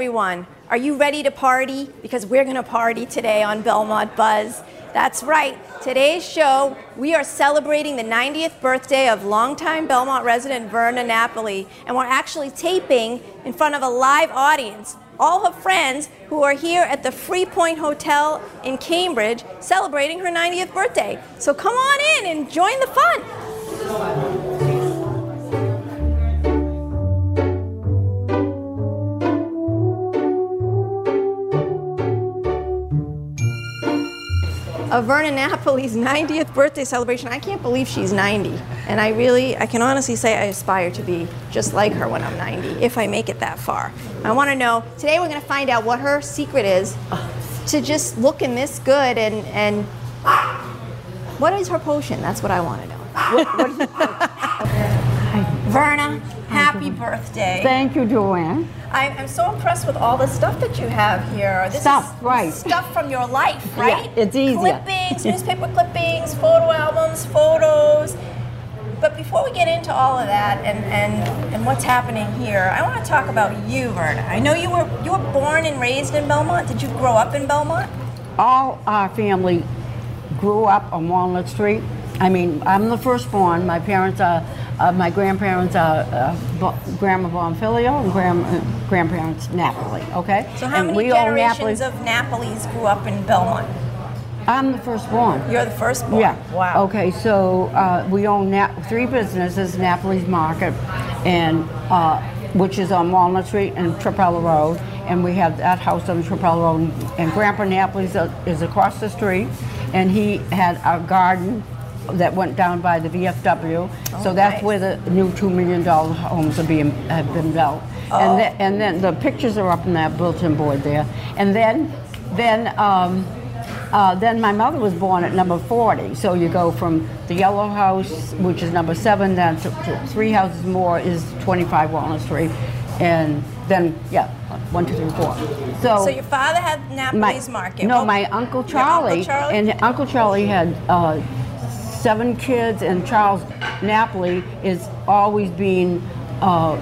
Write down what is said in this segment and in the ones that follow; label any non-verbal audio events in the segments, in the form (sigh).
Everyone. Are you ready to party? Because we're going to party today on Belmont Buzz. That's right. Today's show, we are celebrating the 90th birthday of longtime Belmont resident Vyrna Napoli, and we're actually taping in front of a live audience. All her friends who are here at the Freepoint Hotel in Cambridge celebrating her 90th birthday. So come on in and join the fun. Of Vyrna Napoli's 90th birthday celebration. I can't believe she's 90. And I really, I can honestly say I aspire to be just like her when I'm 90, if I make it that far. I want to know, today we're going to find out what her secret is to just looking this good and, and what is her potion? That's what I want to know. What, what is her potion? Vyrna, happy birthday. Thank you, Joanne. I, I'm so impressed with all the stuff that you have here. This Stuff, is right. Stuff from your life, right? it's easier. Clippings, (laughs) newspaper clippings, photo albums, photos. But before we get into all of that and, and, and what's happening here, I want to talk about you, Vyrna. I know you were you were born and raised in Belmont. Did you grow up in Belmont? All our family grew up on Walnut Street. I mean, I'm the firstborn. My parents are, uh, my grandparents are uh, Grandma Bonfilio and grand, uh, grandparents Napoli. Okay. So how and many we generations Napoli. of Napolis grew up in Belmont? I'm the firstborn. You're the firstborn. Yeah. Wow. Okay, so uh, we own Nap- three businesses: Napoli's Market, and uh, which is on Walnut Street and Trapelo Road, and we have that house on Trapelo Road. And Grandpa Napoli's uh, is across the street, and he had a garden that went down by the VFW. so Oh, that's nice. where the new two million dollar homes are being have been built. Oh. And, then, and then the pictures are up in that bulletin board there. And then then. Um, uh, then my mother was born at number 40. So you go from the yellow house, which is number seven, then to, to three houses more is 25 Walnut Street. And then, yeah, one, two, three, four. So, So your father had my, Napoli's Market. no, What- my Uncle Charlie, Charlie? and Uncle Charlie had uh, seven kids, and Charles Napoli is always being uh,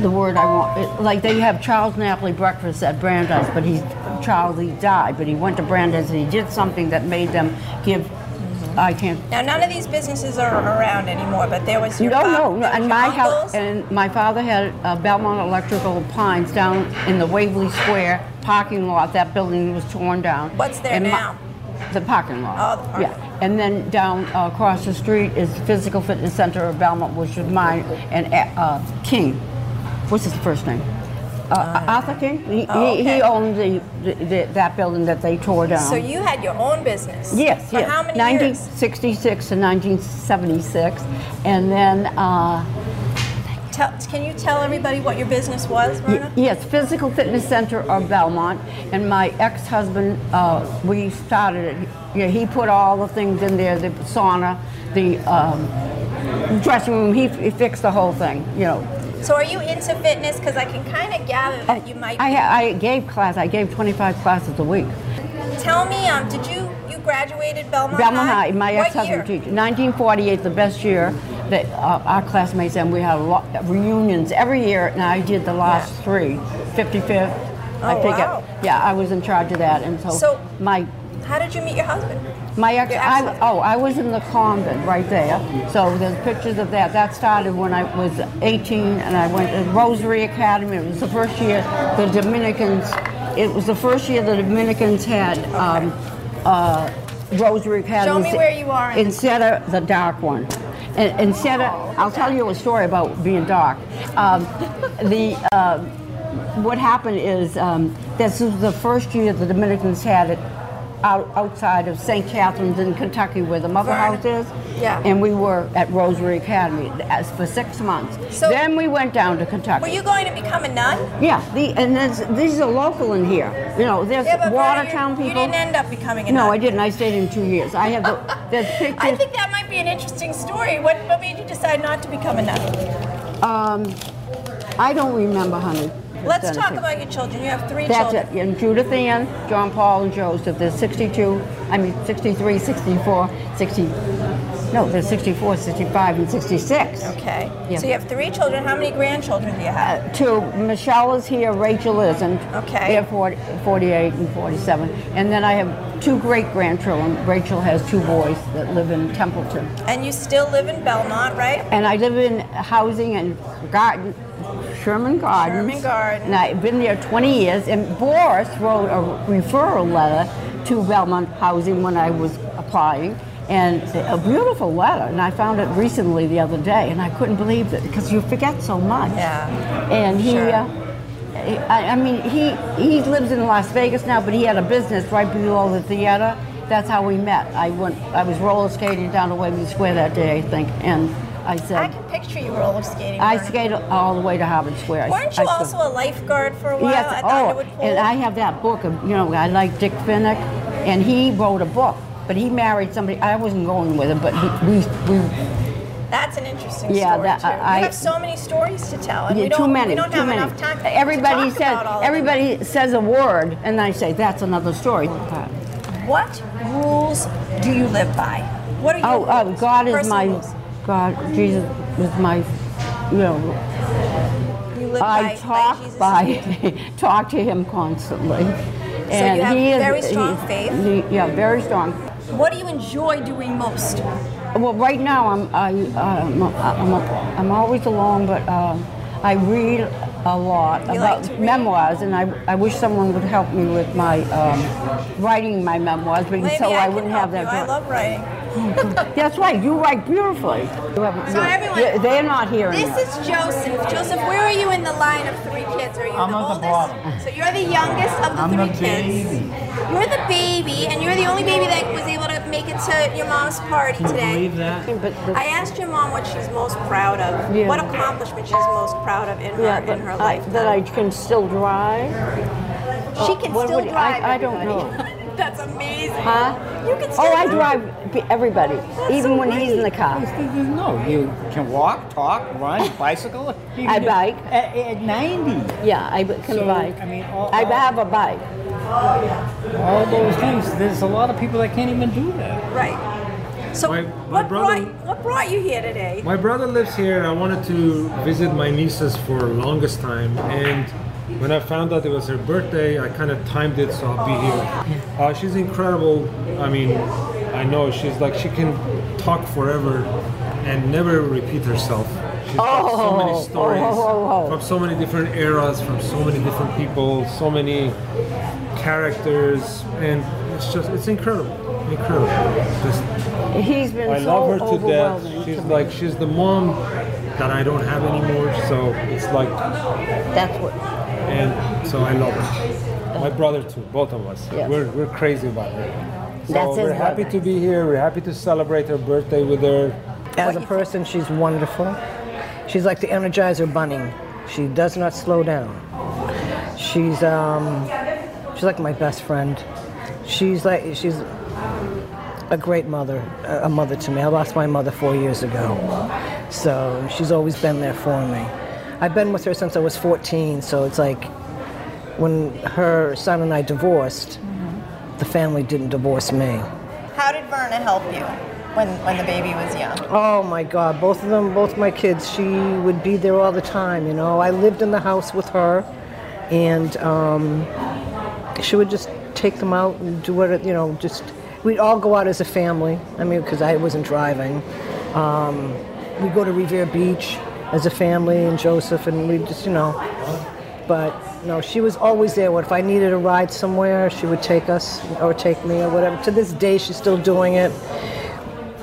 the word I want. It, like they have Charles Napoli breakfast at Brandeis, but he's Charles he died, but he went to Brandeis and he did something that made them give. I can't. Now, none of these businesses are around anymore, but there was your No, no, no. And my house, and my father had uh, Belmont Electrical Pines down in the Waverly Square parking lot. That building was torn down. What's there And now? The parking lot. Oh, the parking Yeah, and then down uh, across the street is the Physical Fitness Center of Belmont, which is mine, and uh, King. What's his first name? Uh, Arthur King. He, Oh, okay. he owned the, the, the that building that they tore down. So you had your own business? Yes, For yes. how many years? 1966 to 1976, and then uh, Tell, can you tell everybody what your business was, y- yes, Physical Fitness Center of Belmont, and my ex-husband, uh, we started it. Yeah, he put all the things in there, the sauna, the um, dressing room. He, he fixed the whole thing. You know, So are you into fitness? Because I can kind of gather that you might. I, I gave class. I gave 25 classes a week. Tell me, um, did you you graduated Belmont, Belmont High? High, my ex-husband teacher. 1948, the best year uh, our classmates and we had lot reunions every year, and I did the last Yeah. three, 55th. I Oh, think it- yeah, I was in charge of that, and so, So- my How did you meet your husband? my ex, I, oh, I was in the convent right there. So there's pictures of that. That started when I was 18, and I went to Rosary Academy. It was the first year the Dominicans. It was the first year the Dominicans had um, uh, Rosary Academy. me where you are in- Instead of the dark one. And I'll tell you a story about being dark. Um, the uh, what happened is um, this was the first year the Dominicans had it out, outside of St. Catherine's in Kentucky, where the Mother Vernon. House is. Yeah. And we were at Rosary Academy as for six months. So- then we went down to Kentucky. Were you going to become a nun? yeah, the, and these are local in here. You know, there's Yeah, Watertown people. you didn't end up becoming a nun. no. I didn't. I stayed in two years. I have the (laughs) there's pictures. I think that might be an interesting story. What, what made you decide not to become a nun? um, I don't remember, honey. Let's That's talk about your children. You have three That's children. it. And Judith Ann, John Paul, and Joseph. There's 62, I mean 63, 64, 60. No, there's 64, 65, and 66. Okay. Yeah. So you have three children. How many grandchildren do you have? Uh, two. Michelle is here, Rachel isn't. Okay. They're 40, 48 and 47. And then I have two great grandchildren. Rachel has two boys that live in Templeton. And you still live in Belmont, right? And I live in housing and garden, Sherman Gardens. Sherman Gardens. And I've been there 20 years. And Boris wrote a referral letter to Belmont Housing when I was applying. And a beautiful letter. And I found it recently the other day. And I couldn't believe it because you forget so much. Yeah. And he, Sure. uh, I, I mean, he, he lives in Las Vegas now, but he had a business right below the theater. That's how we met. I went. I was roller skating down to Waverly Square that day, I think, and I said. I can picture you roller skating. I skated all the way to Harvard Square. I- Weren't I you stood- also a lifeguard for a while Yes. Oh, and I have that book of you know I like Dick Finnick, and he wrote a book, but he married somebody. I wasn't going with him, but he, we we That's an interesting Yeah, story that- too. I- you have so many stories to tell, and Yeah, we don't, too many. we don't too have many. enough time. Everybody says about all of them. everybody says a word, and I say that's another story. What rules do you live by? What are your Oh, oh. God is Personal my rules. God. Jesus is my. You know, You I by, talk Jesus' by (laughs) talk to him constantly, and you have he is very strong he- faith? he- yeah, very strong. What do you enjoy doing most? Well, right now I'm I, I'm, I'm, I'm always alone, but um, I read a lot You about like memoirs, and I, I wish someone would help me with my um, writing my memoirs, because Maybe so I, I, wouldn't have that. you. I love writing. (laughs) That's right. You write beautifully. You have- So you- everyone- they're- they're not here This anymore. is Joseph. Joseph, where are you in the line of three kids? Are you I'm the at the oldest? bottom. So you're the youngest of the I'm three the kids. baby. You're the baby, and you're the only baby that was able to make it to your mom's party Can you today. believe that? I asked your mom what she's most proud of. Yeah. What accomplishment she's most proud of in her yeah, in her life. that I can still drive. she can what still would- I- drive. I don't everybody. (laughs) That's amazing. Huh? You can still Oh, I drive be- everybody, even so when he's in the car. No, you can walk, talk, run, (laughs) bicycle. I bike. At, at 90. Yeah, I can So, bike. I mean, all- I all- have a bike. All those things. There's a lot of people that can't even do that. Right. So My- my what brother- brought what brought you here today? My brother lives here. I wanted to visit my nieces for longest time, and when I found out it was her birthday, I kind of timed it so I'll be here. Uh, she's incredible. I mean, I know she's like she can talk forever and never repeat herself. She's got so Oh, many stories oh, oh, oh. from so many different eras, from so many different people, so many characters, and it's just it's incredible, incredible. Just He's been I so love her to death. She's to like she's the mom that I don't have anymore. So it's like, That's what. And so I love her. My brother too, both of us. Yeah. We're we're crazy about her. So That's we're happy brother. to be here. We're happy to celebrate her birthday with her. As a person, she's wonderful. She's like the Energizer Bunny. She does not slow down. She's um, she's like my best friend. She's like she's a great mother, a mother to me. I lost my mother four years ago, so she's always been there for me. I've been with her since I was 14, so it's like when her son and I divorced, the family didn't divorce me. How did Vyrna help you when when the baby was young? Oh my God, both of them, both my kids, she would be there all the time, you know. I lived in the house with her, and um, she would just take them out and do what, you know, just, we'd all go out as a family. I mean, because I wasn't driving. Um, we'd go to Revere Beach as a family, and Joseph, and we just, you know, but no, she was always there. What if I needed a ride somewhere, she would take us or take me or whatever. To this day, she's still doing it.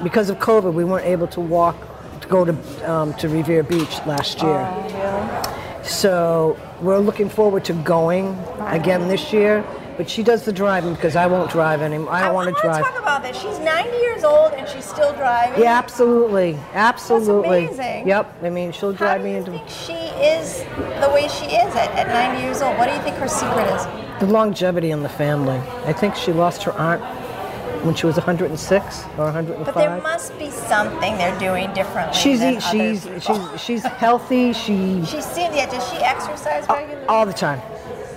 Because of COVID, we weren't able to walk to go to um, to Revere Beach last year. So we're looking forward to going again this year. But she does the driving because I won't drive anymore. I don't want to drive. talk about this. She's 90 years old and she's still driving. Yeah, absolutely, absolutely. That's amazing. Yep. I mean, she'll How drive do me into think she is the way she is at, at 90 years old? What do you think her secret is? the longevity in the family. I think she lost her aunt when she was 106 or 105. But there must be something they're doing differently. she's than eat- other she's she's she's healthy. She She seems. Yeah. Does she exercise regularly? all the time.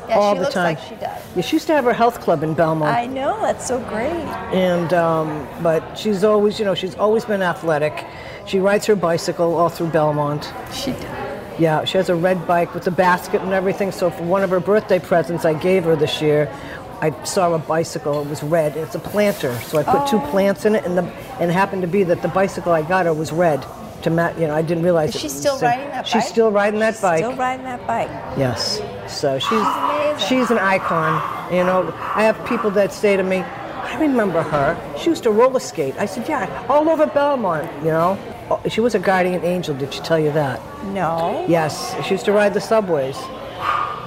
Yeah. all she the looks time. like she does. Yeah, she used to have her health club in Belmont. I know. That's so great. and um, but she's always you know she's always been athletic she rides her bicycle all through belmont She does. yeah she has a red bike with a basket and everything so for one of her birthday presents i gave her this year i saw a bicycle it was red it's a planter so i put two plants in it and the and it happened to be that the bicycle i got her was red to match you know i didn't realize Is it she was still same. riding that Bike? she's still riding that She's bike Still riding that bike. Yes. So she's amazing. she's an icon. You know, I have people that say to me, "I remember her. She used to roller skate." I said, "Yeah, all over Belmont." You know, Oh, she was a guardian angel. Did she tell you that? No. Yes. She used to ride the subways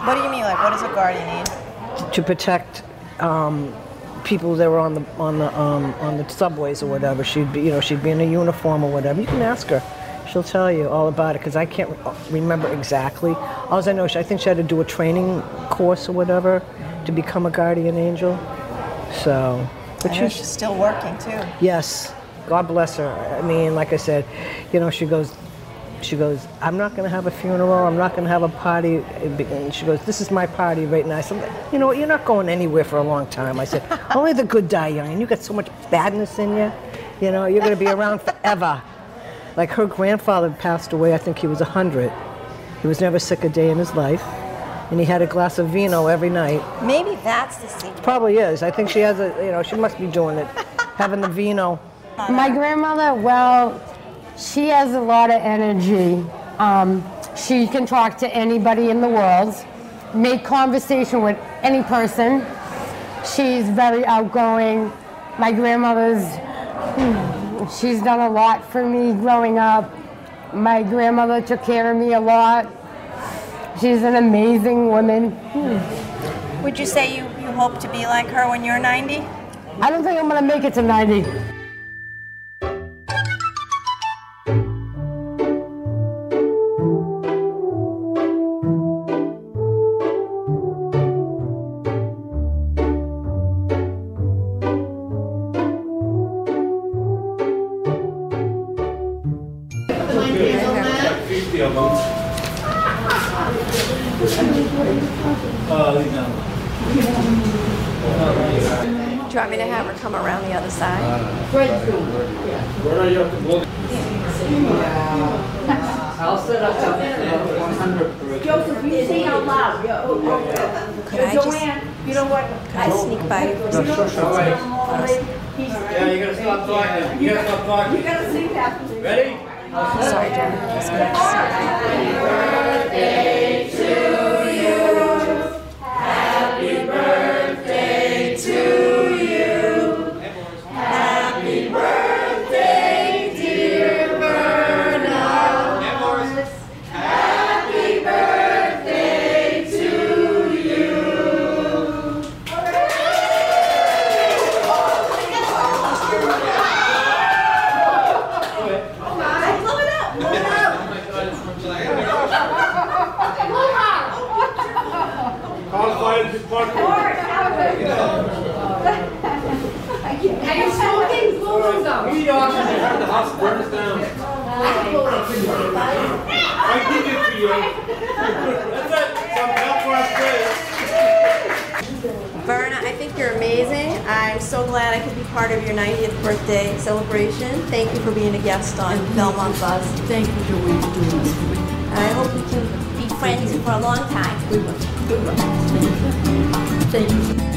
What do you mean? Like, what is a guardian angel? to protect. Um, people that were on the on the um, on the subways or whatever she'd be you know she'd be in a uniform or whatever. You can ask her. She'll tell you all about it because i can't re- remember exactly. All i know is i think she had to do a training course or whatever to become a guardian angel. So but she's she's still working too. Yes, God bless her. I mean, like I said, you know, she goes, she goes, I'm not going to have a funeral. I'm not going to have a party. And she goes, this is my party right now. I said, you know what? You're not going anywhere for a long time. I said, (laughs) only the good die young. And you got so much badness in you. You know, you're going to be around forever. Like her grandfather passed away. I think he was 100. He was never sick a day in his life. And he had a glass of vino every night. Maybe that's the secret. Probably is. I think she has a, you know, she must be doing it, having the vino. My grandmother, well, she has a lot of energy. Um, she can talk to anybody in the world, make conversation with any person. She's very outgoing. My grandmother's, hmm, she's done a lot for me growing up. My grandmother took care of me a lot. She's an amazing woman. Would you say you, you hope to be like her when you're 90? I don't think I'm gonna make it to 90. Do you want me to have her come around the other side? Could I just, you know what? Could I sneak by you for a second? Yeah, you gotta stop talking. You gotta stop talking. You gotta sing that. Ready? Sorry, Jeremy. Part of your 90th birthday celebration. Thank you for being a guest on Belmont Buzz. Thank you, for doing this. And I hope we can be friends for a long time. We will. We will. Thank you. Thank